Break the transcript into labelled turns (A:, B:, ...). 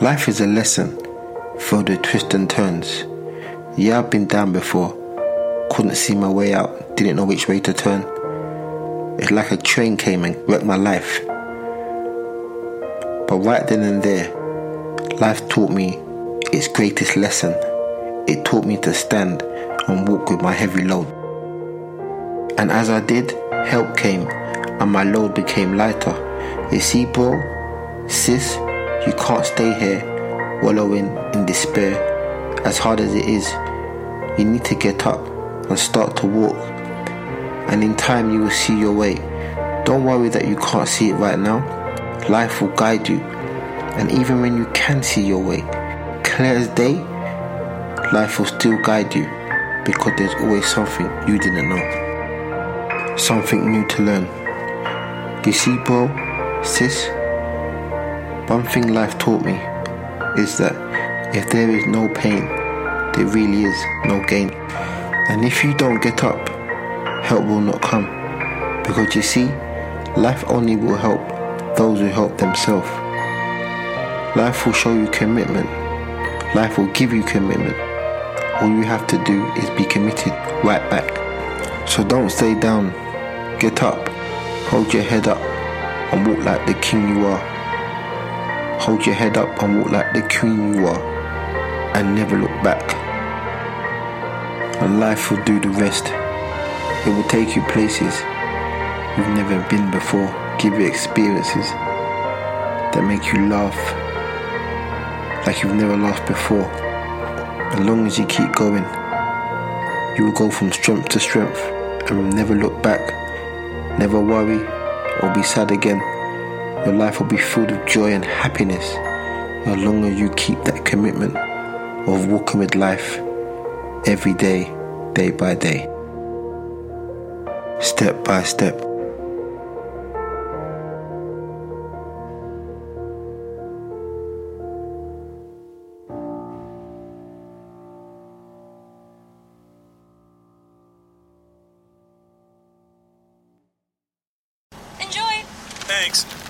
A: Life is a lesson filled with twists and turns. Yeah, I've been down before. Couldn't see my way out, didn't know which way to turn. It's like a train came and wrecked my life. But right then and there, life taught me its greatest lesson. It taught me to stand and walk with my heavy load. And as I did, help came and my load became lighter. You see, bro, sis, you can't stay here wallowing in despair. As hard as it is, you need to get up and start to walk. And in time, you will see your way. Don't worry that you can't see it right now. Life will guide you. And even when you can see your way, clear as day, life will still guide you because there's always something you didn't know. Something new to learn. You see, bro, sis, one thing life taught me is that if there is no pain, there really is no gain. And if you don't get up, help will not come. Because you see, life only will help those who help themselves. Life will show you commitment. Life will give you commitment. All you have to do is be committed right back. So don't stay down. Get up. Hold your head up and walk like the king you are. Hold your head up and walk like the queen you are. And never look back. And life will do the rest. It will take you places you've never been before, give you experiences that make you laugh like you've never laughed before. As long as you keep going, you will go from strength to strength and will never look back, never worry or be sad again. Your life will be filled with joy and happiness as long as you keep that commitment of walking with life every day, day by day, step by step.
B: Enjoy!
C: Thanks.